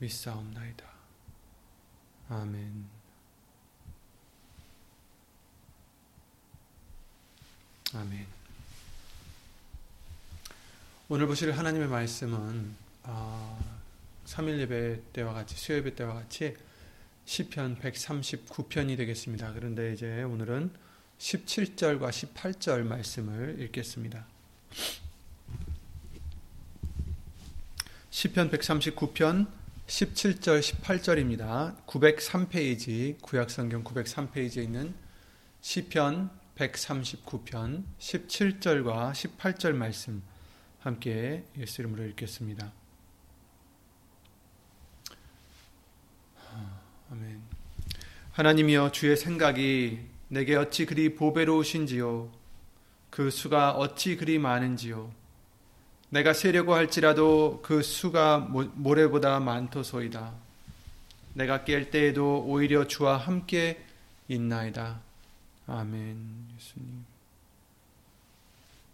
믿사옵나이다. 아멘. 아멘. 오늘 보실 하나님의 말씀은 어, 3일 예배 때와 같이 수요 예배 때와 같이 시편 139편이 되겠습니다. 그런데 이제 오늘은 17절과 18절 말씀을 읽겠습니다. 시편 139편 17절, 18절입니다. 903페이지, 구약성경 903페이지에 있는 시편 139편 17절과 18절 말씀 함께 예수 이름으로 읽겠습니다. 아멘. 하나님이여 주의 생각이 내게 어찌 그리 보배로우신지요 그 수가 어찌 그리 많은지요 내가 세려고 할지라도 그 수가 모래보다 많도소이다. 내가 깰 때에도 오히려 주와 함께 있나이다. 아멘. 예수님.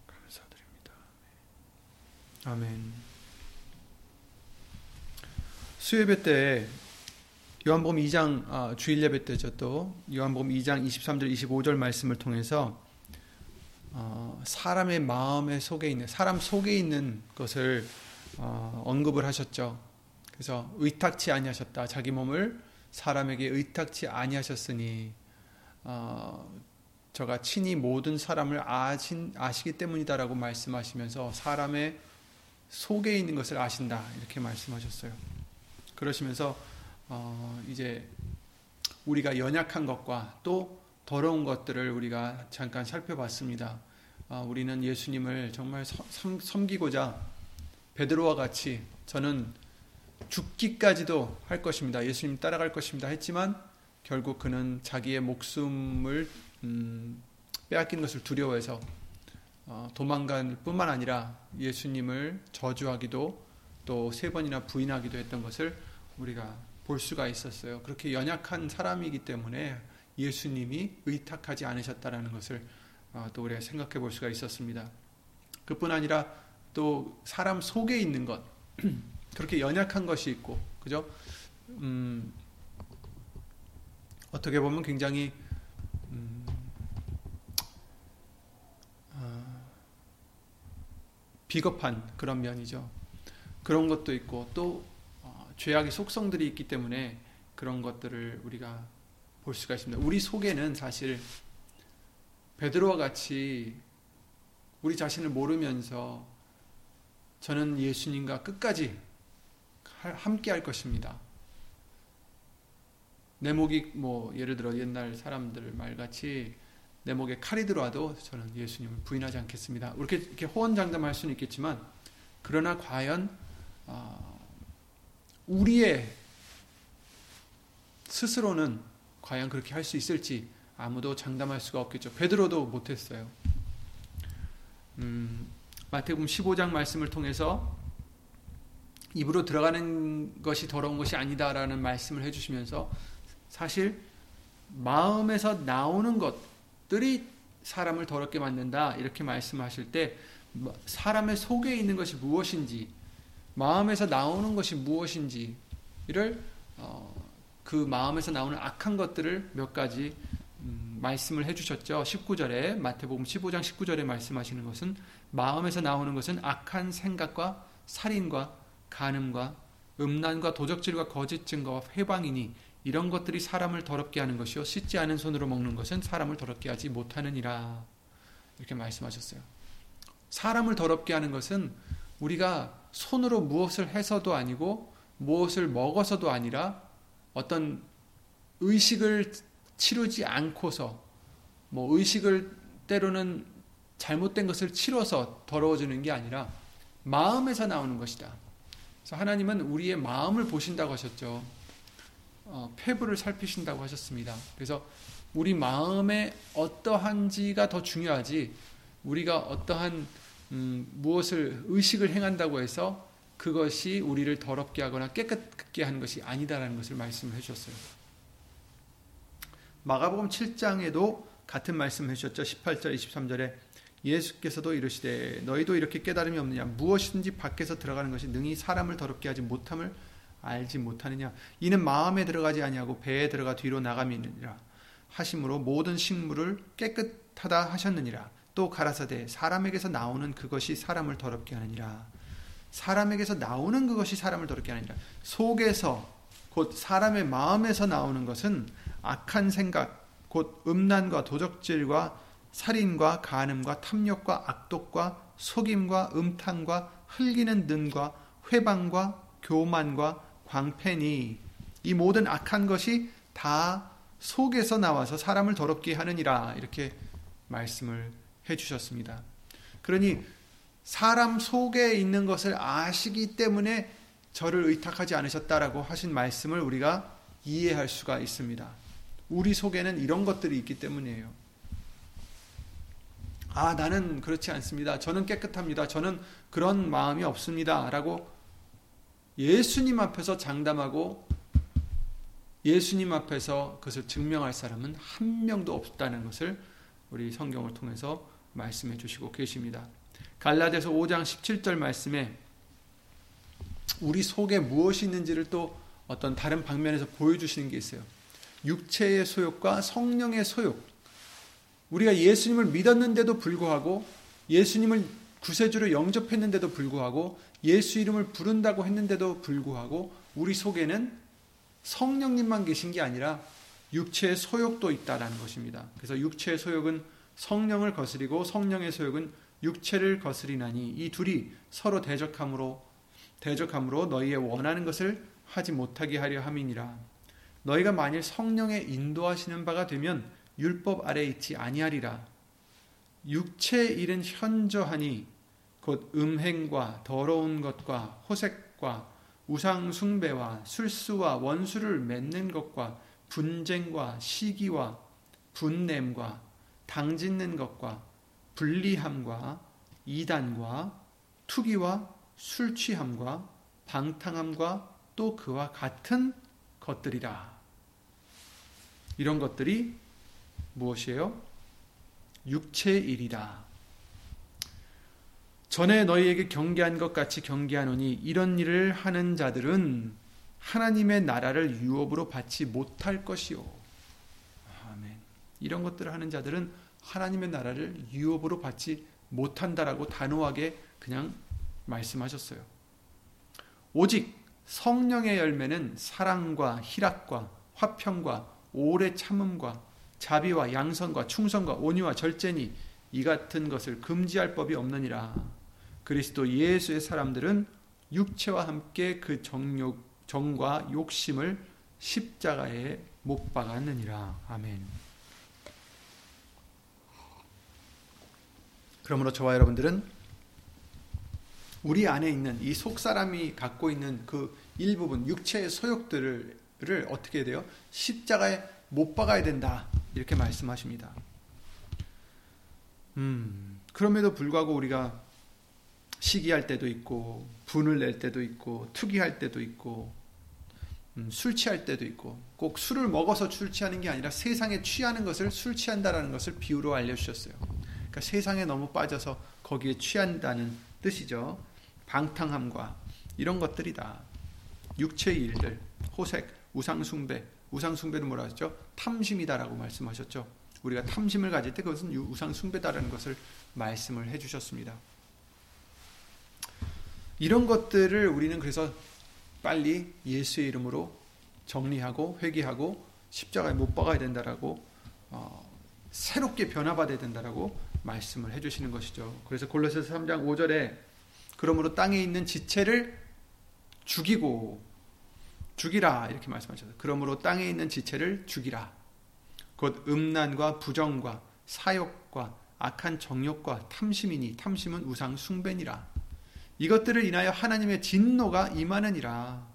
감사드립니다. 아멘. 수예배 때 요한복음 2장 아, 주일 예배 때죠 또 요한복음 2장 23절 25절 말씀을 통해서 어, 사람의 마음의 속에 있는 사람 속에 있는 것을 어, 언급을 하셨죠. 그래서 의탁치 아니하셨다. 자기 몸을 사람에게 의탁치 아니하셨으니 어, 저가 친히 모든 사람을 아신, 아시기 때문이다라고 말씀하시면서 사람의 속에 있는 것을 아신다 이렇게 말씀하셨어요. 그러시면서 어, 이제 우리가 연약한 것과 또 더러운 것들을 우리가 잠깐 살펴봤습니다. 아, 우리는 예수님을 정말 섬기고자 베드로와 같이 저는 죽기까지도 할 것입니다. 예수님 따라갈 것입니다. 했지만 결국 그는 자기의 목숨을 음, 빼앗긴 것을 두려워해서 어, 도망갈 뿐만 아니라 예수님을 저주하기도 또 세 번이나 부인하기도 했던 것을 우리가 볼 수가 있었어요. 그렇게 연약한 사람이기 때문에 예수님이 의탁하지 않으셨다라는 것을 어, 또 우리가 생각해 볼 수가 있었습니다. 그뿐 아니라 또 사람 속에 있는 것 그렇게 연약한 것이 있고 그죠? 음, 어떻게 보면 굉장히 음, 어, 비겁한 그런 면이죠. 그런 것도 있고 또 어, 죄악의 속성들이 있기 때문에 그런 것들을 우리가 볼 수가 있습니다. 우리 속에는 사실 베드로와 같이 우리 자신을 모르면서 저는 예수님과 끝까지 함께 할 것입니다. 내 목이 뭐 예를 들어 옛날 사람들 말같이 내 목에 칼이 들어와도 저는 예수님을 부인하지 않겠습니다. 이렇게, 이렇게 호언장담할 수는 있겠지만 그러나 과연 어, 우리의 스스로는 과연 그렇게 할 수 있을지 아무도 장담할 수가 없겠죠. 베드로도 못했어요. 음, 마태복음 15장 말씀을 통해서 입으로 들어가는 것이 더러운 것이 아니다라는 말씀을 해주시면서 사실 마음에서 나오는 것들이 사람을 더럽게 만든다 이렇게 말씀하실 때 사람의 속에 있는 것이 무엇인지 마음에서 나오는 것이 무엇인지를 어, 그 마음에서 나오는 악한 것들을 몇 가지 음, 말씀을 해주셨죠. 19절에 마태복음 15장 19절에 말씀하시는 것은 마음에서 나오는 것은 악한 생각과 살인과 간음과 음란과 도적질과 거짓 증거와 회방이니 이런 것들이 사람을 더럽게 하는 것이요 씻지 않은 손으로 먹는 것은 사람을 더럽게 하지 못하느니라 이렇게 말씀하셨어요. 사람을 더럽게 하는 것은 우리가 손으로 무엇을 해서도 아니고 무엇을 먹어서도 아니라 어떤 의식을 치르지 않고서 뭐 의식을 때로는 잘못된 것을 치러서 더러워지는 게 아니라 마음에서 나오는 것이다. 그래서 하나님은 우리의 마음을 보신다고 하셨죠. 어, 폐부를 살피신다고 하셨습니다. 그래서 우리 마음에 어떠한지가 더 중요하지 우리가 어떠한 음, 무엇을 의식을 행한다고 해서 그것이 우리를 더럽게 하거나 깨끗게 하는 것이 아니다라는 것을 말씀을 해주셨어요. 마가복음 7장에도 같은 말씀을 해주셨죠. 18절, 23절에 예수께서도 이르시되 너희도 이렇게 깨달음이 없느냐? 무엇이든지 밖에서 들어가는 것이 능히 사람을 더럽게 하지 못함을 알지 못하느냐? 이는 마음에 들어가지 아니하고 배에 들어가 뒤로 나감이니라. 하심으로 모든 식물을 깨끗하다 하셨느니라. 또 가라사대 사람에게서 나오는 그것이 사람을 더럽게 하느니라 사람에게서 나오는 그것이 사람을 더럽게 하느니라 속에서 곧 사람의 마음에서 나오는 것은 악한 생각 곧 음란과 도적질과 살인과 간음과 탐욕과 악독과 속임과 음탕과 흘기는 눈과 회방과 교만과 광패니 이 모든 악한 것이 다 속에서 나와서 사람을 더럽게 하느니라 이렇게 말씀을 해 주셨습니다. 그러니 사람 속에 있는 것을 아시기 때문에 저를 의탁하지 않으셨다라고 하신 말씀을 우리가 이해할 수가 있습니다. 우리 속에는 이런 것들이 있기 때문이에요. 아, 나는 그렇지 않습니다. 저는 깨끗합니다. 저는 그런 마음이 없습니다. 라고 예수님 앞에서 장담하고 예수님 앞에서 그것을 증명할 사람은 한 명도 없다는 것을 우리 성경을 통해서 말씀해 주시고 계십니다. 갈라디아서 5장 17절 말씀에 우리 속에 무엇이 있는지를 또 어떤 다른 방면에서 보여주시는 게 있어요. 육체의 소욕과 성령의 소욕. 우리가 예수님을 믿었는데도 불구하고 예수님을 구세주로 영접했는데도 불구하고 예수 이름을 부른다고 했는데도 불구하고 우리 속에는 성령님만 계신 게 아니라 육체의 소욕도 있다라는 것입니다. 그래서 육체의 소욕은 성령을 거스리고 성령의 소욕은 육체를 거스리나니 이 둘이 서로 대적함으로 대적함으로 너희의 원하는 것을 하지 못하게 하려 함이니라. 너희가 만일 성령의 인도하시는 바가 되면 율법 아래 있지 아니하리라. 육체의 일은 현저하니 곧 음행과 더러운 것과 호색과 우상 숭배와 술수와 원수를 맺는 것과 분쟁과 시기와 분냄과 당짓는 것과 불리함과 이단과 투기와 술 취함과 방탕함과 또 그와 같은 것들이라. 이런 것들이 무엇이에요? 육체의 일이다. 전에 너희에게 경계한 것 같이 경계하노니 이런 일을 하는 자들은 하나님의 나라를 유업으로 받지 못할 것이요. 이런 것들을 하는 자들은 하나님의 나라를 유업으로 받지 못한다라고 단호하게 그냥 말씀하셨어요. 오직 성령의 열매는 사랑과 희락과 화평과 오래 참음과 자비와 양선과 충성과 온유와 절제니 이 같은 것을 금지할 법이 없느니라. 그리스도 예수의 사람들은 육체와 함께 그 정욕, 정과 욕심을 십자가에 못 박았느니라. 아멘. 그러므로 저와 여러분들은 우리 안에 있는 이 속사람이 갖고 있는 그 일부분 육체의 소욕들을 어떻게 돼요? 십자가에 못 박아야 된다. 이렇게 말씀하십니다. 음, 그럼에도 불구하고 우리가 시기할 때도 있고, 분을 낼 때도 있고, 투기할 때도 있고, 음, 술 취할 때도 있고, 꼭 술을 먹어서 술 취하는 게 아니라 세상에 취하는 것을 술 취한다라는 것을 비유로 알려주셨어요. 그러니까 세상에 너무 빠져서 거기에 취한다는 뜻이죠. 방탕함과 이런 것들이다. 육체의 일들, 호색, 우상숭배, 우상숭배는 뭐라 하죠? 탐심이다라고 말씀하셨죠. 우리가 탐심을 가질 때 그것은 우상숭배다라는 것을 말씀을 해주셨습니다. 이런 것들을 우리는 그래서 빨리 예수의 이름으로 정리하고 회개하고 십자가에 못 박아야 된다라고 어, 새롭게 변화받아야 된다라고 말씀을 해주시는 것이죠. 그래서 골로새서 3장 5절에 그러므로 땅에 있는 지체를 죽이고 죽이라 이렇게 말씀하셨어요. 그러므로 땅에 있는 지체를 죽이라. 곧 음란과 부정과 사욕과 악한 정욕과 탐심이니 탐심은 우상 숭배니라. 이것들을 인하여 하나님의 진노가 임하느니라.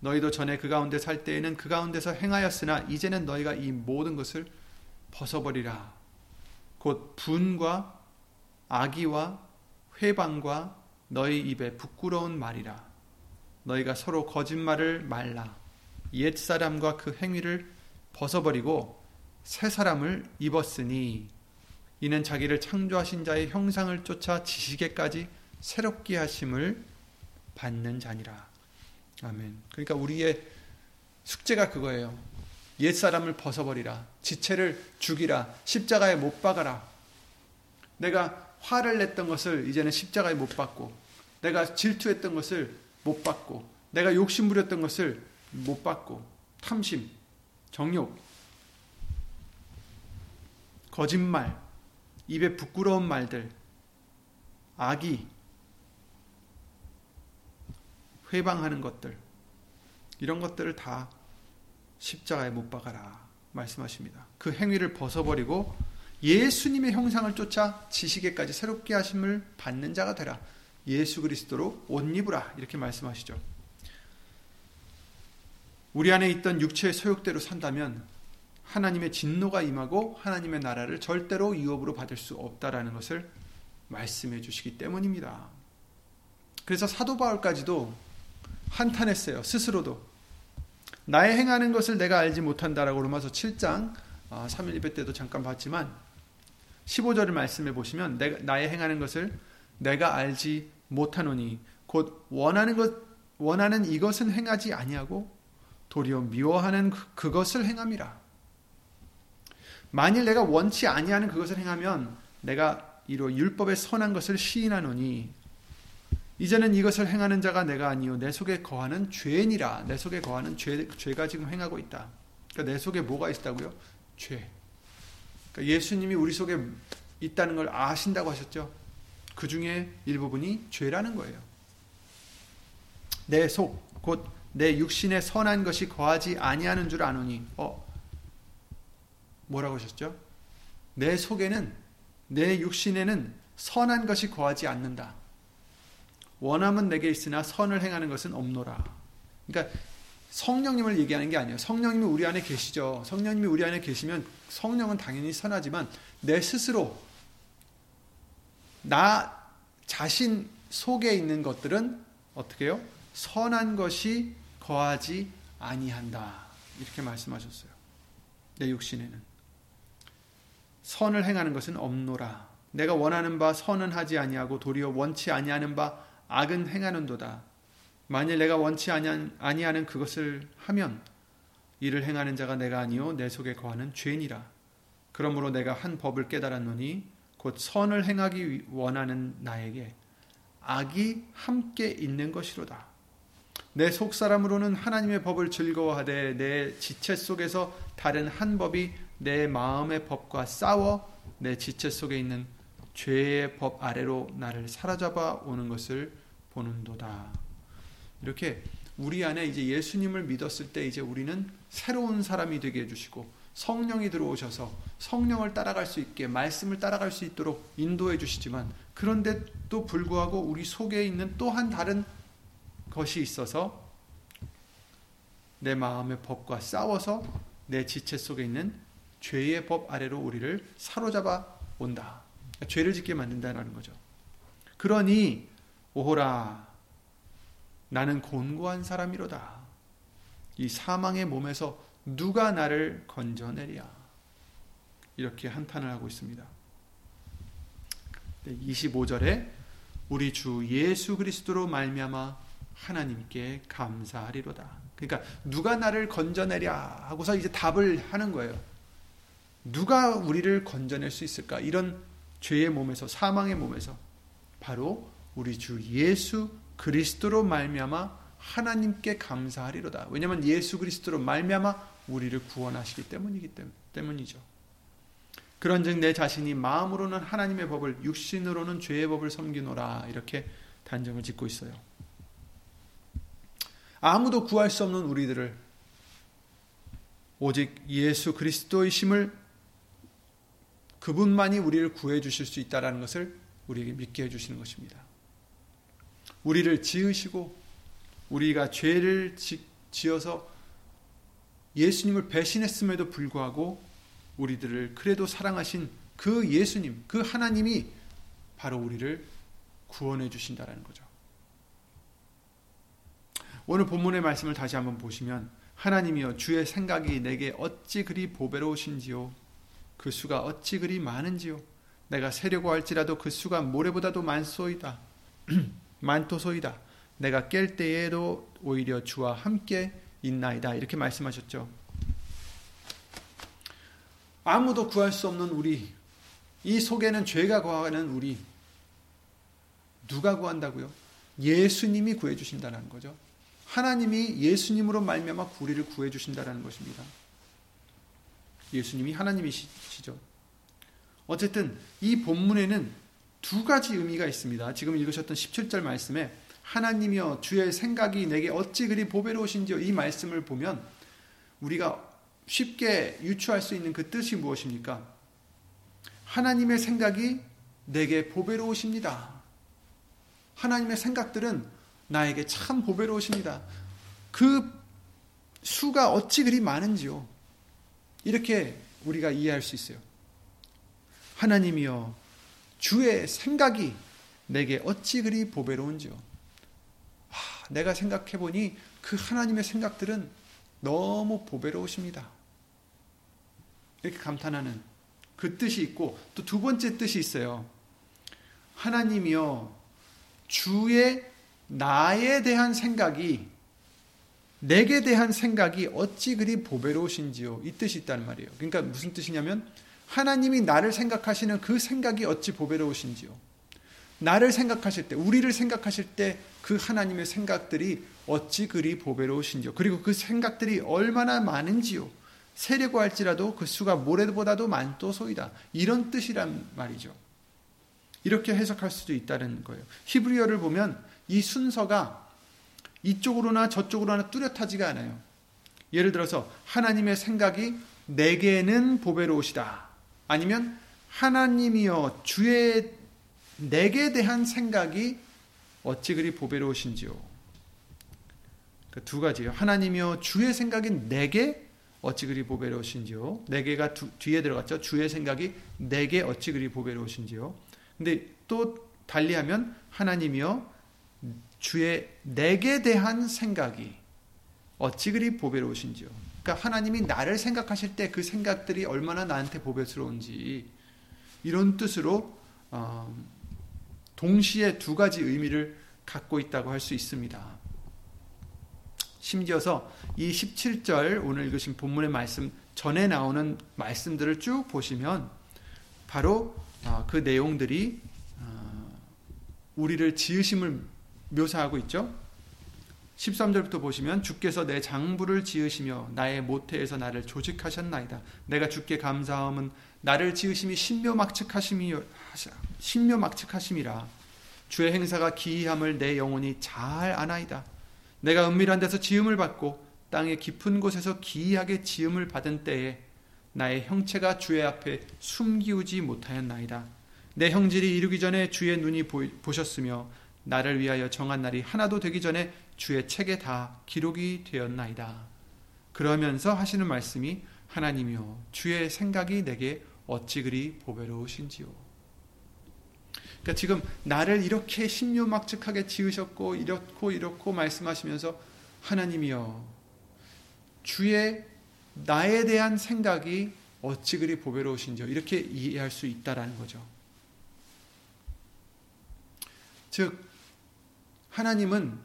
너희도 전에 그 가운데 살 때에는 그 가운데서 행하였으나 이제는 너희가 이 모든 것을 벗어버리라. 곧 분과 악의와 회방과 너희 입에 부끄러운 말이라. 너희가 서로 거짓말을 말라. 옛 사람과 그 행위를 벗어버리고 새 사람을 입었으니 이는 자기를 창조하신 자의 형상을 쫓아 지식에까지 새롭게 하심을 받는 자니라. 아멘. 그러니까 우리의 숙제가 그거예요. 옛 사람을 벗어버리라. 지체를 죽이라. 십자가에 못 박아라. 내가 화를 냈던 것을 이제는 십자가에 못 박고, 내가 질투했던 것을 못 받고 내가 욕심 부렸던 것을 못 받고 탐심, 정욕, 거짓말, 입에 부끄러운 말들, 악이, 회방하는 것들 이런 것들을 다 십자가에 못 박아라 말씀하십니다. 그 행위를 벗어버리고 예수님의 형상을 쫓아 지식에까지 새롭게 하심을 받는 자가 되라. 예수 그리스도로 옷 입으라 이렇게 말씀하시죠. 우리 안에 있던 육체의 소욕대로 산다면 하나님의 진노가 임하고 하나님의 나라를 절대로 유업으로 받을 수 없다라는 것을 말씀해 주시기 때문입니다. 그래서 사도 바울까지도 한탄했어요. 스스로도 나의 행하는 것을 내가 알지 못한다라고 로마서 7장 3일 예배 때도 잠깐 봤지만 15절을 말씀해 보시면 내가 나의 행하는 것을 내가 알지 못하노니 곧 원하는 것 원하는 이것은 행하지 아니하고 도리어 미워하는 그, 그것을 행함이라. 만일 내가 원치 아니하는 그것을 행하면 내가 이로 율법의 선한 것을 시인하노니 이제는 이것을 행하는 자가 내가 아니요 내 속에 거하는 죄니라. 내 속에 거하는 죄 죄가 지금 행하고 있다. 그러니까 내 속에 뭐가 있다고요? 죄. 그러니까 예수님이 우리 속에 있다는 걸 아신다고 하셨죠. 그 중에 일부분이 죄라는 거예요. 내 속, 곧 내 육신에 선한 것이 거하지 아니하는 줄 아노니, 어, 뭐라고 하셨죠? 내 속에는, 내 육신에는 선한 것이 거하지 않는다. 원함은 내게 있으나 선을 행하는 것은 없노라. 그러니까 성령님을 얘기하는 게 아니에요. 성령님이 우리 안에 계시죠. 성령님이 우리 안에 계시면 성령은 당연히 선하지만 내 스스로 나 자신 속에 있는 것들은 어떻게 해요? 선한 것이 거하지 아니한다. 이렇게 말씀하셨어요. 내 육신에는. 선을 행하는 것은 없노라. 내가 원하는 바 선은 하지 아니하고 도리어 원치 아니하는 바 악은 행하는도다. 만일 내가 원치 아니하는 그것을 하면 이를 행하는 자가 내가 아니요 내 속에 거하는 죄니라. 그러므로 내가 한 법을 깨달았노니 곧 선을 행하기 원하는 나에게 악이 함께 있는 것이로다. 내 속 사람으로는 하나님의 법을 즐거워하되 내 지체 속에서 다른 한 법이 내 마음의 법과 싸워 내 지체 속에 있는 죄의 법 아래로 나를 사로잡아 오는 것을 보는도다. 이렇게 우리 안에 이제 예수님을 믿었을 때 이제 우리는 새로운 사람이 되게 해주시고 성령이 들어오셔서 성령을 따라갈 수 있게 말씀을 따라갈 수 있도록 인도해 주시지만 그런데도 불구하고 우리 속에 있는 또한 다른 것이 있어서 내 마음의 법과 싸워서 내 지체 속에 있는 죄의 법 아래로 우리를 사로잡아 온다. 죄를 짓게 만든다는 거죠. 그러니 오호라 나는 곤고한 사람이로다. 이 사망의 몸에서 누가 나를 건져내랴. 이렇게 한탄을 하고 있습니다. 25절에 우리 주 예수 그리스도로 말미암아 하나님께 감사하리로다. 그러니까 누가 나를 건져내랴 하고서 이제 답을 하는 거예요. 누가 우리를 건져낼 수 있을까? 이런 죄의 몸에서 사망의 몸에서 바로 우리 주 예수 그리스도로 말미암아 하나님께 감사하리로다. 왜냐하면 예수 그리스도로 말미암아 우리를 구원하시기 때문이기 때문이죠. 그런즉 내 자신이 마음으로는 하나님의 법을 육신으로는 죄의 법을 섬기노라 이렇게 단정을 짓고 있어요. 아무도 구할 수 없는 우리들을 오직 예수 그리스도의 심을 그분만이 우리를 구해 주실 수 있다라는 것을 우리에게 믿게 해 주시는 것입니다. 우리를 지으시고 우리가 죄를 지어서 예수님을 배신했음에도 불구하고 우리들을 그래도 사랑하신 그 예수님, 그 하나님이 바로 우리를 구원해 주신다라는 거죠. 오늘 본문의 말씀을 다시 한번 보시면 하나님이여 주의 생각이 내게 어찌 그리 보배로우신지요? 그 수가 어찌 그리 많은지요? 내가 세려고 할지라도 그 수가 모래보다도 많소이다 많도소이다 내가 깰 때에도 오히려 주와 함께 있나이다 이렇게 말씀하셨죠. 아무도 구할 수 없는 우리, 이 속에는 죄가 거하는 우리, 누가 구한다고요? 예수님이 구해 주신다는 거죠. 하나님이 예수님으로 말미암아 우리를 구해 주신다는 것입니다. 예수님이 하나님이시죠. 어쨌든 이 본문에는 두 가지 의미가 있습니다. 지금 읽으셨던 17절 말씀에 하나님이여 주의 생각이 내게 어찌 그리 보배로우신지요 이 말씀을 보면 우리가 쉽게 유추할 수 있는 그 뜻이 무엇입니까? 하나님의 생각이 내게 보배로우십니다. 하나님의 생각들은 나에게 참 보배로우십니다. 그 수가 어찌 그리 많은지요. 이렇게 우리가 이해할 수 있어요. 하나님이여, 주의 생각이 내게 어찌 그리 보배로운지요. 하, 내가 생각해 보니 그 하나님의 생각들은 너무 보배로우십니다. 이렇게 감탄하는 그 뜻이 있고 또 두 번째 뜻이 있어요. 하나님이여 주의 나에 대한 생각이 내게 대한 생각이 어찌 그리 보배로우신지요. 이 뜻이 있다는 말이에요. 그러니까 무슨 뜻이냐면 하나님이 나를 생각하시는 그 생각이 어찌 보배로우신지요. 나를 생각하실 때, 우리를 생각하실 때 그 하나님의 생각들이 어찌 그리 보배로우신지요. 그리고 그 생각들이 얼마나 많은지요. 세려고 할지라도 그 수가 모래보다도 많도소이다. 이런 뜻이란 말이죠. 이렇게 해석할 수도 있다는 거예요. 히브리어를 보면 이 순서가 이쪽으로나 저쪽으로나 뚜렷하지가 않아요. 예를 들어서 하나님의 생각이 내게는 보배로우시다. 아니면 하나님이여 주의 내게 대한 생각이 어찌 그리 보배로우신지요. 그 두 가지요. 하나님이여 주의 생각이 내게 어찌 그리 보배로우신지요. 내게가 두, 뒤에 들어갔죠. 주의 생각이 내게 어찌 그리 보배로우신지요. 근데 또 달리하면 하나님이여 주의 내게 대한 생각이 어찌 그리 보배로우신지요. 그러니까 하나님이 나를 생각하실 때 그 생각들이 얼마나 나한테 보배스러운지 이런 뜻으로 어, 동시에 두 가지 의미를 갖고 있다고 할 수 있습니다. 심지어서 이 17절 오늘 읽으신 본문의 말씀 전에 나오는 말씀들을 쭉 보시면 바로 어, 그 내용들이 어, 우리를 지으심을 묘사하고 있죠. 13절부터 보시면 주께서 내 장부를 지으시며 나의 모태에서 나를 조직하셨나이다. 내가 주께 감사함은 나를 지으심이 신묘막측하심이 신묘막측하심이라. 주의 행사가 기이함을 내 영혼이 잘 아나이다. 내가 은밀한 데서 지음을 받고 땅의 깊은 곳에서 기이하게 지음을 받은 때에 나의 형체가 주의 앞에 숨기우지 못하였나이다. 내 형질이 이루기 전에 주의 눈이 보셨으며 나를 위하여 정한 날이 하나도 되기 전에 주의 책에 다 기록이 되었나이다. 그러면서 하시는 말씀이 하나님이여 주의 생각이 내게 어찌 그리 보배로우신지요. 그러니까 지금 나를 이렇게 신묘막측하게 지으셨고 이렇고 이렇고 말씀하시면서 하나님이여 주의 나에 대한 생각이 어찌 그리 보배로우신지요 이렇게 이해할 수 있다라는 거죠. 즉 하나님은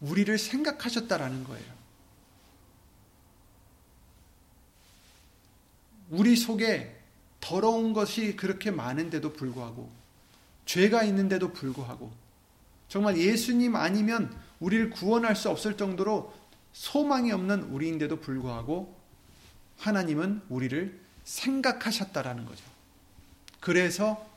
우리를 생각하셨다라는 거예요. 우리 속에 더러운 것이 그렇게 많은데도 불구하고 죄가 있는데도 불구하고 정말 예수님 아니면 우리를 구원할 수 없을 정도로 소망이 없는 우리인데도 불구하고 하나님은 우리를 생각하셨다라는 거죠. 그래서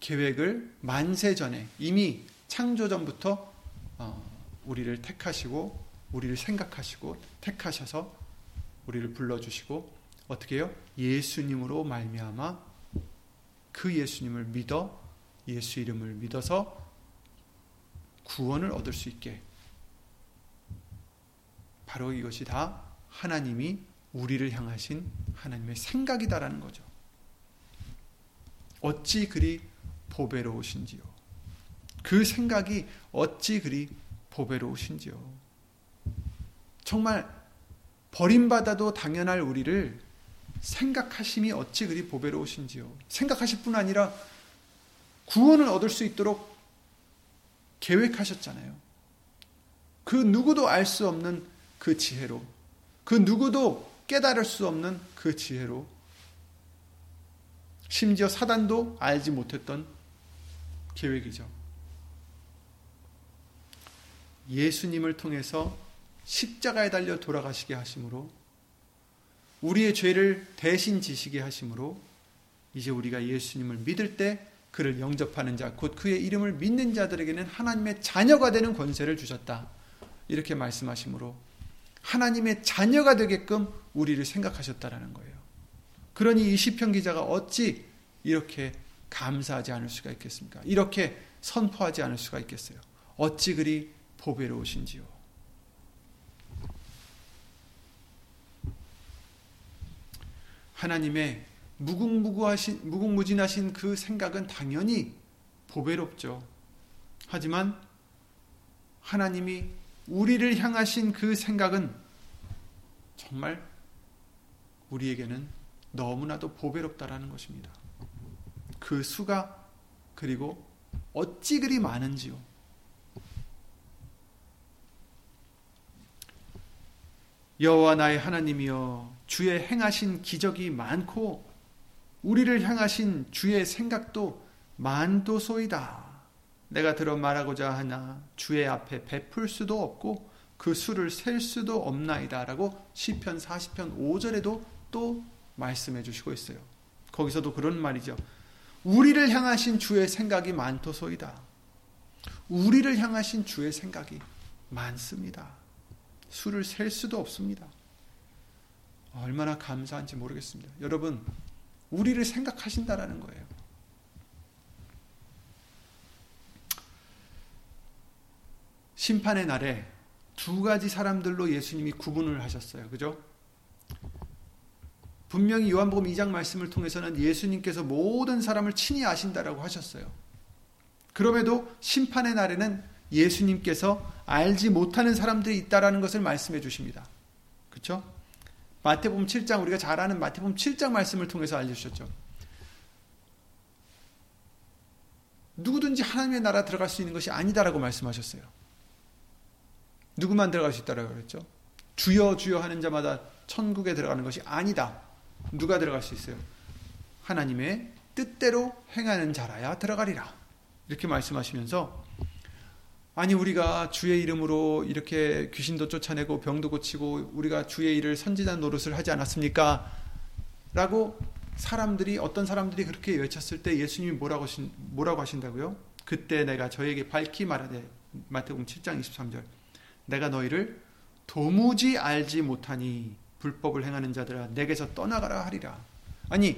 계획을 만세 전에 이미 창조 전부터 어, 우리를 택하시고 우리를 생각하시고 택하셔서 우리를 불러주시고 어떻게 해요? 예수님으로 말미암아 그 예수님을 믿어 예수 이름을 믿어서 구원을 얻을 수 있게 바로 이것이 다 하나님이 우리를 향하신 하나님의 생각이다라는 거죠. 어찌 그리 보배로우신지요. 그 생각이 어찌 그리 보배로우신지요. 정말 버림받아도 당연할 우리를 생각하심이 어찌 그리 보배로우신지요. 생각하실 뿐 아니라 구원을 얻을 수 있도록 계획하셨잖아요. 그 누구도 알 수 없는 그 지혜로, 그 누구도 깨달을 수 없는 그 지혜로, 심지어 사단도 알지 못했던 계획이죠. 예수님을 통해서 십자가에 달려 돌아가시게 하심으로 우리의 죄를 대신 지시게 하심으로 이제 우리가 예수님을 믿을 때 그를 영접하는 자, 곧 그의 이름을 믿는 자들에게는 하나님의 자녀가 되는 권세를 주셨다. 이렇게 말씀하시므로 하나님의 자녀가 되게끔 우리를 생각하셨다라는 거예요. 그러니 이 시편 기자가 어찌 이렇게 감사하지 않을 수가 있겠습니까? 이렇게 선포하지 않을 수가 있겠어요? 어찌 그리 보배로우신지요. 하나님의 무궁무구하신 무궁무진하신 그 생각은 당연히 보배롭죠. 하지만 하나님이 우리를 향하신 그 생각은 정말 우리에게는 너무나도 보배롭다라는 것입니다. 그 수가 그리고 어찌 그리 많은지요. 여호와 나의 하나님이여 주의 행하신 기적이 많고 우리를 향하신 주의 생각도 만도소이다. 내가 들어 말하고자 하나 주의 앞에 베풀 수도 없고 그 수를 셀 수도 없나이다라고 시편 40편 5절에도 또 말씀해 주시고 있어요. 거기서도 그런 말이죠. 우리를 향하신 주의 생각이 많도소이다. 우리를 향하신 주의 생각이 많습니다. 수를 셀 수도 없습니다. 얼마나 감사한지 모르겠습니다. 여러분, 우리를 생각하신다라는 거예요. 심판의 날에 두 가지 사람들로 예수님이 구분을 하셨어요. 그죠? 분명히 요한복음 2장 말씀을 통해서는 예수님께서 모든 사람을 친히 아신다라고 하셨어요. 그럼에도 심판의 날에는 예수님께서 알지 못하는 사람들이 있다라는 것을 말씀해 주십니다. 그렇죠? 마태복음 7장 우리가 잘 아는 마태복음 7장 말씀을 통해서 알려 주셨죠. 누구든지 하나님의 나라 들어갈 수 있는 것이 아니다라고 말씀하셨어요. 누구만 들어갈 수 있다라고 그랬죠? 주여 주여 하는 자마다 천국에 들어가는 것이 아니다. 누가 들어갈 수 있어요? 하나님의 뜻대로 행하는 자라야 들어가리라. 이렇게 말씀하시면서 아니 우리가 주의 이름으로 이렇게 귀신도 쫓아내고 병도 고치고 우리가 주의 일을 선지자 노릇을 하지 않았습니까? 라고 사람들이 어떤 사람들이 그렇게 외쳤을 때 예수님이 뭐라고 하신, 뭐라고 하신다고요? 그때 내가 저에게 밝히 말하되 마태복음 7장 23절 내가 너희를 도무지 알지 못하니 불법을 행하는 자들아 내게서 떠나가라 하리라. 아니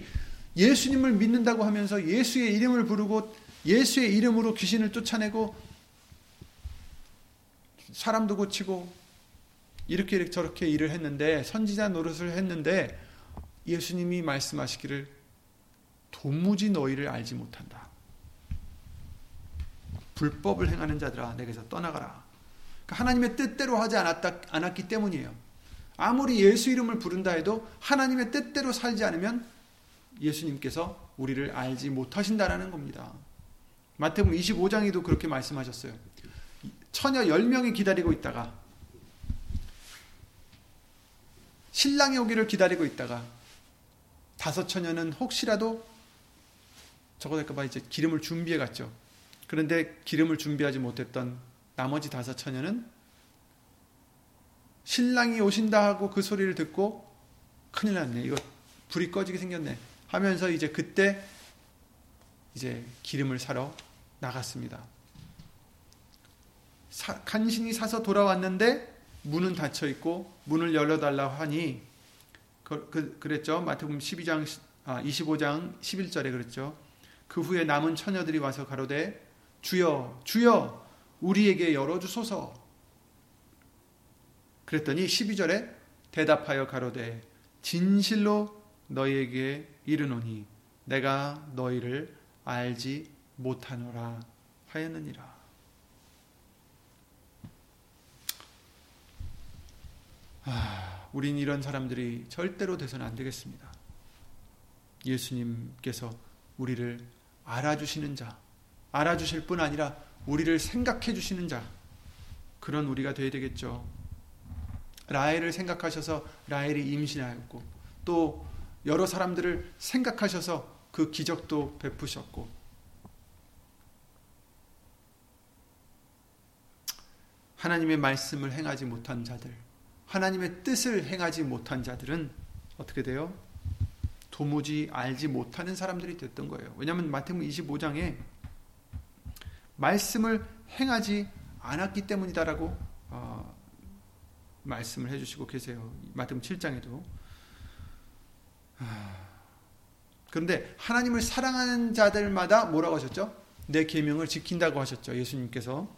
예수님을 믿는다고 하면서 예수의 이름을 부르고 예수의 이름으로 귀신을 쫓아내고 사람도 고치고 이렇게 저렇게 일을 했는데 선지자 노릇을 했는데 예수님이 말씀하시기를 도무지 너희를 알지 못한다. 불법을 행하는 자들아 내게서 떠나가라. 그러니까 하나님의 뜻대로 하지 않았다, 않았기 때문이에요. 아무리 예수 이름을 부른다 해도 하나님의 뜻대로 살지 않으면 예수님께서 우리를 알지 못하신다라는 겁니다. 마태복음 25장에도 그렇게 말씀하셨어요. 처녀 10명이 기다리고 있다가 신랑이 오기를 기다리고 있다가 다섯 처녀는 혹시라도 저거 될까봐 이제 기름을 준비해 갔죠. 그런데 기름을 준비하지 못했던 나머지 다섯 처녀는 신랑이 오신다 하고 그 소리를 듣고 큰일 났네. 이거 불이 꺼지게 생겼네. 하면서 이제 그때 이제 기름을 사러 나갔습니다. 사, 간신히 사서 돌아왔는데 문은 닫혀 있고 문을 열어달라고 하니 그, 그, 그랬죠. 마태복음 12장 아, 25장 11절에 그랬죠. 그 후에 남은 처녀들이 와서 가로되 주여 주여 우리에게 열어 주소서 그랬더니 12절에 대답하여 가로되 진실로 너희에게 이르노니 내가 너희를 알지 못하노라 하였느니라 아, 우린 이런 사람들이 절대로 돼서는 안 되겠습니다. 예수님께서 우리를 알아주시는 자, 알아주실 뿐 아니라 우리를 생각해 주시는 자, 그런 우리가 되어야 되겠죠. 라헬을 생각하셔서 라헬이 임신하였고, 또 여러 사람들을 생각하셔서 그 기적도 베푸셨고, 하나님의 말씀을 행하지 못한 자들, 하나님의 뜻을 행하지 못한 자들은 어떻게 돼요? 도무지 알지 못하는 사람들이 됐던 거예요. 왜냐하면 마태복음 25장에 말씀을 행하지 않았기 때문이다라고 어, 말씀을 해주시고 계세요. 마태복음 7장에도. 그런데 하나님을 사랑하는 자들마다 뭐라고 하셨죠? 내 계명을 지킨다고 하셨죠. 예수님께서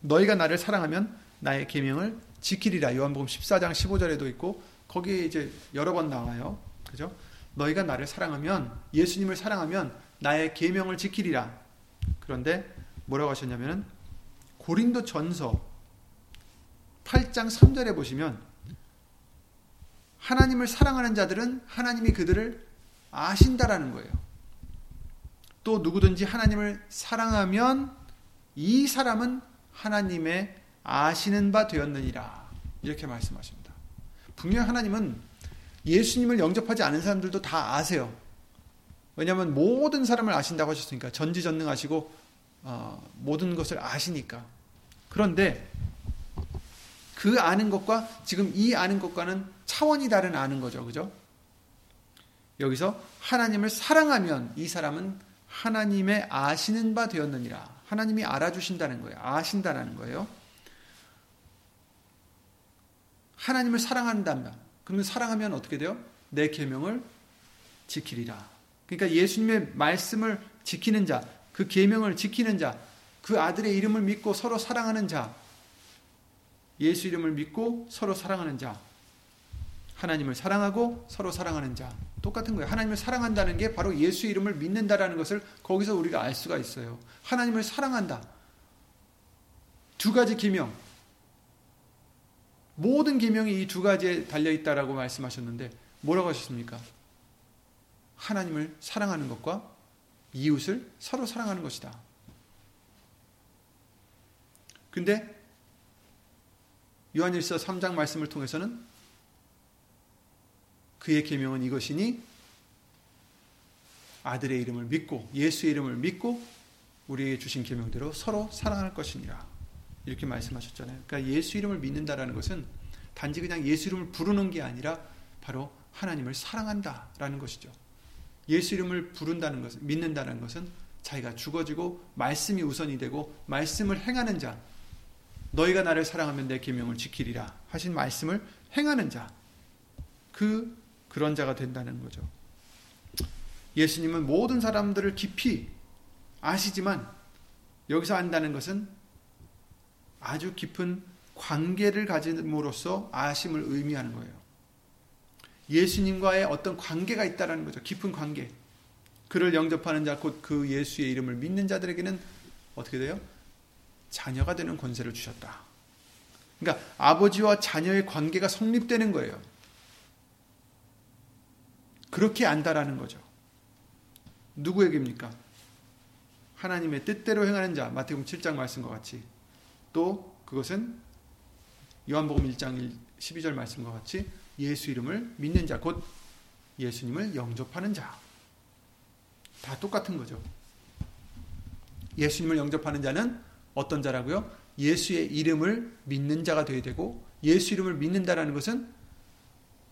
너희가 나를 사랑하면 나의 계명을 지키리라. 요한복음 14장 15절에도 있고 거기에 이제 여러 번 나와요. 그죠? 너희가 나를 사랑하면 예수님을 사랑하면 나의 계명을 지키리라. 그런데 뭐라고 하셨냐면은 고린도 전서 8장 3절에 보시면 하나님을 사랑하는 자들은 하나님이 그들을 아신다라는 거예요. 또 누구든지 하나님을 사랑하면 이 사람은 하나님의 아시는 바 되었느니라. 이렇게 말씀하십니다. 분명 하나님은 예수님을 영접하지 않은 사람들도 다 아세요. 왜냐하면 모든 사람을 아신다고 하셨으니까 전지전능하시고 어, 모든 것을 아시니까. 그런데 그 아는 것과 지금 이 아는 것과는 차원이 다른 아는 거죠. 그죠? 여기서 하나님을 사랑하면 이 사람은 하나님의 아시는 바 되었느니라. 하나님이 알아주신다는 거예요. 아신다는 거예요. 하나님을 사랑한다면 그러면 사랑하면 어떻게 돼요? 내 계명을 지키리라. 그러니까 예수님의 말씀을 지키는 자, 그 계명을 지키는 자, 그 아들의 이름을 믿고 서로 사랑하는 자, 예수 이름을 믿고 서로 사랑하는 자, 하나님을 사랑하고 서로 사랑하는 자, 똑같은 거예요. 하나님을 사랑한다는 게 바로 예수 이름을 믿는다라는 것을 거기서 우리가 알 수가 있어요. 하나님을 사랑한다. 두 가지 계명. 모든 계명이 이 두 가지에 달려 있다라고 말씀하셨는데 뭐라고 하셨습니까? 하나님을 사랑하는 것과 이웃을 서로 사랑하는 것이다. 근데 요한일서 3장 말씀을 통해서는 그의 계명은 이것이니 아들의 이름을 믿고 예수의 이름을 믿고 우리에게 주신 계명대로 서로 사랑할 것이니라. 이렇게 말씀하셨잖아요. 그러니까 예수 이름을 믿는다라는 것은 단지 그냥 예수 이름을 부르는 게 아니라 바로 하나님을 사랑한다라는 것이죠. 예수 이름을 부른다는 것은 믿는다는 것은 자기가 죽어지고 말씀이 우선이 되고 말씀을 행하는 자 너희가 나를 사랑하면 내 계명을 지키리라 하신 말씀을 행하는 자그 그런 자가 된다는 거죠. 예수님은 모든 사람들을 깊이 아시지만 여기서 안다는 것은 아주 깊은 관계를 가짐으로써 아심을 의미하는 거예요. 예수님과의 어떤 관계가 있다라는 거죠. 깊은 관계. 그를 영접하는 자, 곧 그 예수의 이름을 믿는 자들에게는 어떻게 돼요? 자녀가 되는 권세를 주셨다. 그러니까 아버지와 자녀의 관계가 성립되는 거예요. 그렇게 안다라는 거죠. 누구에게입니까? 하나님의 뜻대로 행하는 자, 마태복음 7장 말씀과 같이 또 그것은 요한복음 1장 12절 말씀과 같이 예수 이름을 믿는 자, 곧 예수님을 영접하는 자. 다 똑같은 거죠. 예수님을 영접하는 자는 어떤 자라고요? 예수의 이름을 믿는 자가 되어야 되고 예수 이름을 믿는다라는 것은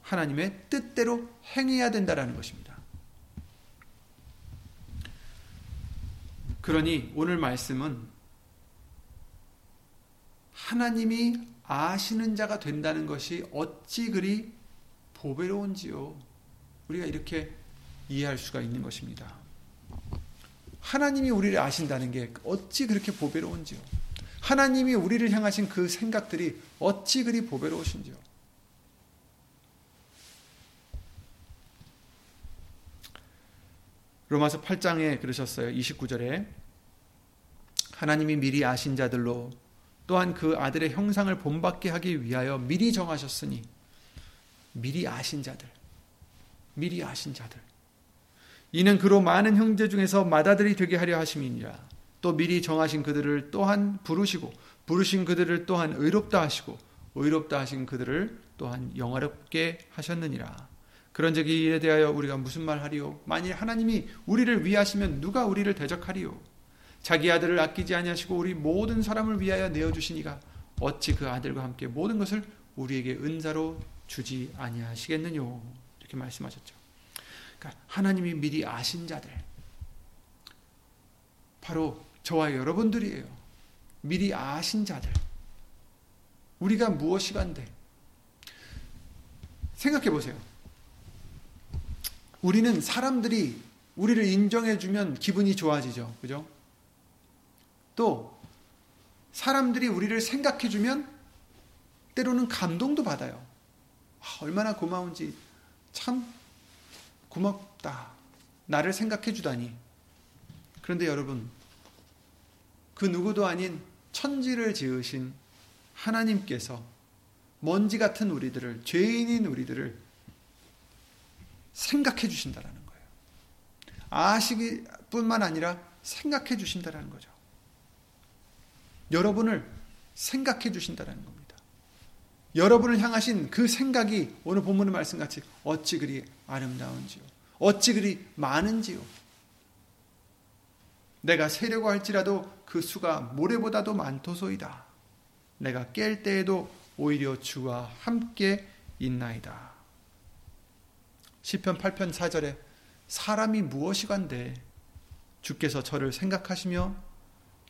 하나님의 뜻대로 행해야 된다라는 것입니다. 그러니 오늘 말씀은 하나님이 아시는 자가 된다는 것이 어찌 그리 보배로운지요. 우리가 이렇게 이해할 수가 있는 것입니다. 하나님이 우리를 아신다는 게 어찌 그렇게 보배로운지요. 하나님이 우리를 향하신 그 생각들이 어찌 그리 보배로우신지요. 로마서 8장에 그러셨어요. 29절에 하나님이 미리 아신 자들로 또한 그 아들의 형상을 본받게 하기 위하여 미리 정하셨으니 미리 아신 자들 미리 아신 자들 이는 그로 많은 형제 중에서 맏아들이 되게 하려 하심이니라 또 미리 정하신 그들을 또한 부르시고 부르신 그들을 또한 의롭다 하시고 의롭다 하신 그들을 또한 영화롭게 하셨느니라 그런즉 이 일에 대하여 우리가 무슨 말 하리요? 만일 하나님이 우리를 위하시면 누가 우리를 대적하리요? 자기 아들을 아끼지 아니하시고 우리 모든 사람을 위하여 내어 주시니가 어찌 그 아들과 함께 모든 것을 우리에게 은사로 주지 아니하시겠느뇨? 이렇게 말씀하셨죠. 그러니까 하나님이 미리 아신 자들 바로 저와 여러분들이에요. 미리 아신 자들. 우리가 무엇이간데 생각해 보세요. 우리는 사람들이 우리를 인정해 주면 기분이 좋아지죠. 그죠? 또, 사람들이 우리를 생각해주면 때로는 감동도 받아요. 아, 얼마나 고마운지 참 고맙다. 나를 생각해주다니. 그런데 여러분, 그 누구도 아닌 천지를 지으신 하나님께서 먼지 같은 우리들을, 죄인인 우리들을 생각해 주신다라는 거예요. 아시기 뿐만 아니라 생각해 주신다라는 거죠. 여러분을 생각해 주신다라는 겁니다. 여러분을 향하신 그 생각이 오늘 본문의 말씀같이 어찌 그리 아름다운지요. 어찌 그리 많은지요. 내가 세려고 할지라도 그 수가 모래보다도 많도소이다. 내가 깰 때에도 오히려 주와 함께 있나이다. 시편 8편 4절에 사람이 무엇이간데 주께서 저를 생각하시며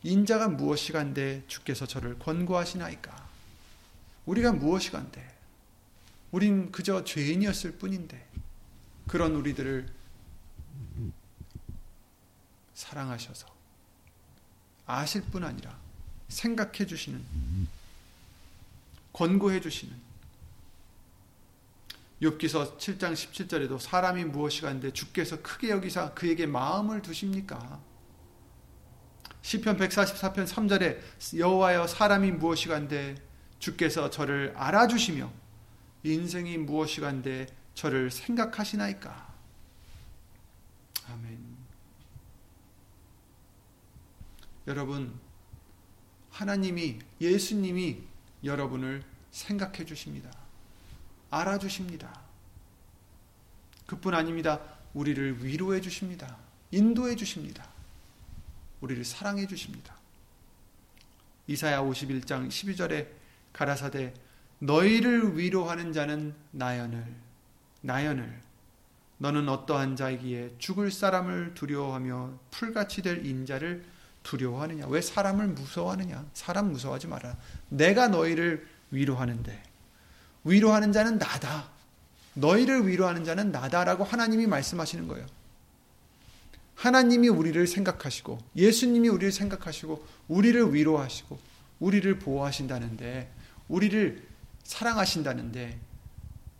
인자가 무엇이간데 주께서 저를 권고하시나이까? 우리가 무엇이간데? 우린 그저 죄인이었을 뿐인데 그런 우리들을 사랑하셔서 아실 뿐 아니라 생각해 주시는 권고해 주시는. 욥기서 7장 17절에도 사람이 무엇이간데 주께서 크게 여기사 그에게 마음을 두십니까? 시편 144편 3절에 여호와여 사람이 무엇이간데 주께서 저를 알아주시며 인생이 무엇이간데 저를 생각하시나이까? 아멘. 여러분 하나님이 예수님이 여러분을 생각해 주십니다. 알아 주십니다. 그뿐 아닙니다. 우리를 위로해 주십니다. 인도해 주십니다. 우리를 사랑해 주십니다. 이사야 51장 12절에 가라사대 너희를 위로하는 자는 나연을 나연을 너는 어떠한 자이기에 죽을 사람을 두려워하며 풀같이 될 인자를 두려워하느냐 왜 사람을 무서워하느냐 사람 무서워하지 마라 내가 너희를 위로하는데 위로하는 자는 나다. 너희를 위로하는 자는 나다라고 하나님이 말씀하시는 거예요. 하나님이 우리를 생각하시고 예수님이 우리를 생각하시고 우리를 위로하시고 우리를 보호하신다는데 우리를 사랑하신다는데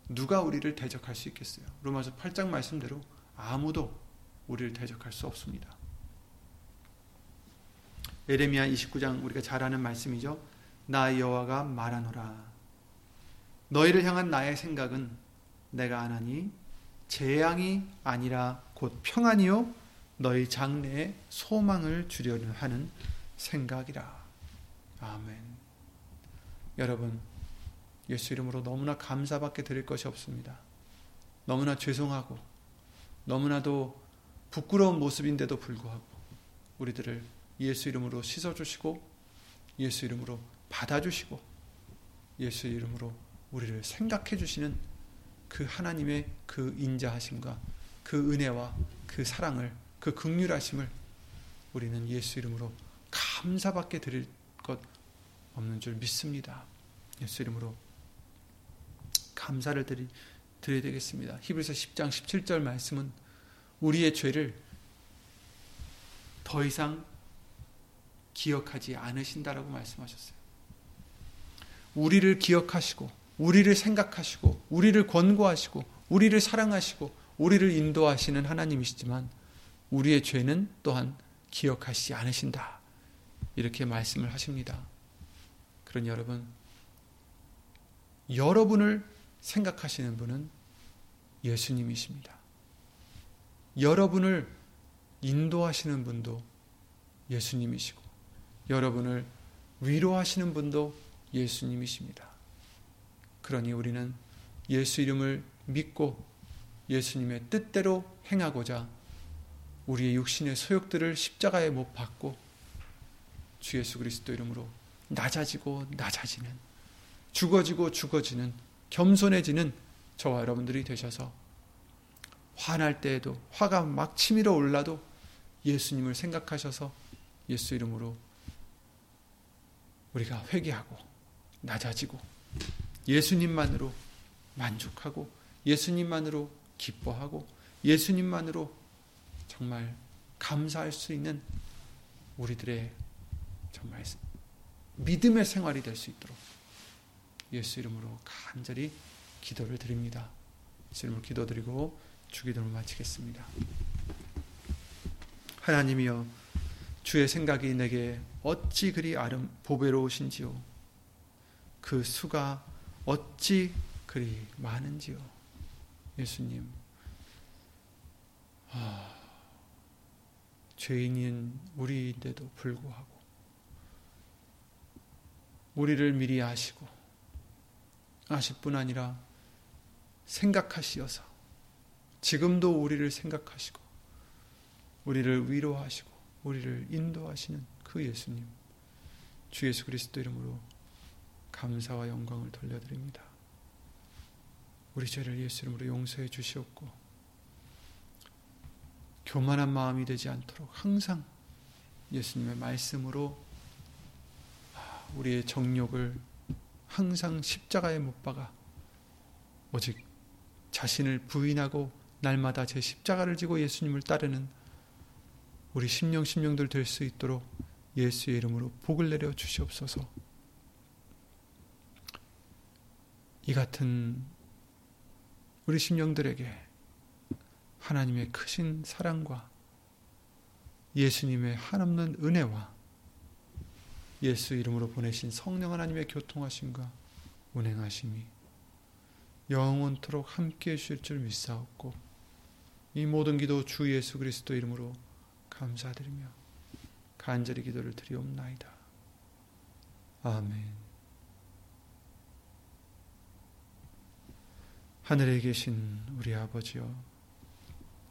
누가 우리를 대적할 수 있겠어요? 로마서 8장 말씀대로 아무도 우리를 대적할 수 없습니다. 에레미야 29장 우리가 잘 아는 말씀이죠. 나 여호와가 말하노라 너희를 향한 나의 생각은 내가 안 하니 재앙이 아니라 곧 평안이요 너희 장래에 소망을 주려는 하는 생각이라. 아멘. 여러분 예수 이름으로 너무나 감사밖에 드릴 것이 없습니다. 너무나 죄송하고 너무나도 부끄러운 모습인데도 불구하고 우리들을 예수 이름으로 씻어 주시고 예수 이름으로 받아 주시고 예수 이름으로 우리를 생각해 주시는 그 하나님의 그 인자하심과 그 은혜와 그 사랑을 그 극률하심을 우리는 예수 이름으로 감사받게 드릴 것 없는 줄 믿습니다. 예수 이름으로 감사를 드리, 드려야 되겠습니다. 히브리서 10장 17절 말씀은 우리의 죄를 더 이상 기억하지 않으신다라고 말씀하셨어요. 우리를 기억하시고, 우리를 생각하시고, 우리를 권고하시고, 우리를 사랑하시고, 우리를 인도하시는 하나님이시지만, 우리의 죄는 또한 기억하시지 않으신다. 이렇게 말씀을 하십니다. 그런 여러분, 여러분을 생각하시는 분은 예수님이십니다. 여러분을 인도하시는 분도 예수님이시고, 여러분을 위로하시는 분도 예수님이십니다. 그러니 우리는 예수 이름을 믿고 예수님의 뜻대로 행하고자 우리의 육신의 소욕들을 십자가에 못 박고 주 예수 그리스도 이름으로 낮아지고 낮아지는 죽어지고 죽어지는 겸손해지는 저와 여러분들이 되셔서 화날 때에도 화가 막 치밀어 올라도 예수님을 생각하셔서 예수 이름으로 우리가 회개하고 낮아지고 예수님만으로 만족하고 예수님만으로 기뻐하고 예수님만으로 정말 감사할 수 있는 우리들의 정말 믿음의 생활이 될 수 있도록 예수 이름으로 간절히 기도를 드립니다. 예수 이름으로 기도드리고 주기도를 마치겠습니다. 하나님이여 주의 생각이 내게 어찌 그리 아름 보배로우신지요 그 수가 어찌 그리 많은지요 예수님 아, 죄인인 우리인데도 불구하고 우리를 미리 아시고 아실 뿐 아니라 생각하시어서 지금도 우리를 생각하시고 우리를 위로하시고 우리를 인도하시는 그 예수님 주 예수 그리스도 이름으로 감사와 영광을 돌려드립니다. 우리 죄를 예수 이름으로 용서해 주시옵고 교만한 마음이 되지 않도록 항상 예수님의 말씀으로 우리의 정욕을 항상 십자가에 못 박아 오직 자신을 부인하고 날마다 제 십자가를 지고 예수님을 따르는 우리 심령 심령들 될 수 있도록 예수의 이름으로 복을 내려 주시옵소서. 이 같은 우리 심령들에게 하나님의 크신 사랑과 예수님의 한없는 은혜와 예수 이름으로 보내신 성령 하나님의 교통하심과 운행하심이 영원토록 함께 해 주실 줄 믿사옵고 이 모든 기도 주 예수 그리스도 이름으로 감사드리며 간절히 기도를 드리옵나이다. 아멘. 하늘에 계신 우리 아버지여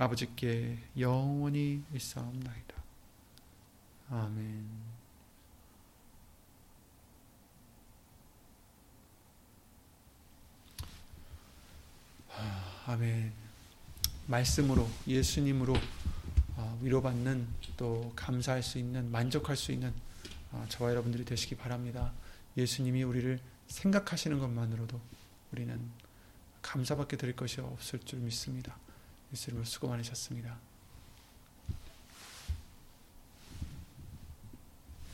아버지께 영원히 있사옵나이다. 아멘 아멘 말씀으로 예수님으로 어, 위로받는 또 감사할 수 있는 만족할 수 있는 어, 저와 여러분들이 되시기 바랍니다. 예수님이 우리를 생각하시는 것만으로도 우리는 감사밖에 드릴 것이 없을 줄 믿습니다. 예수님을 수고 많으셨습니다.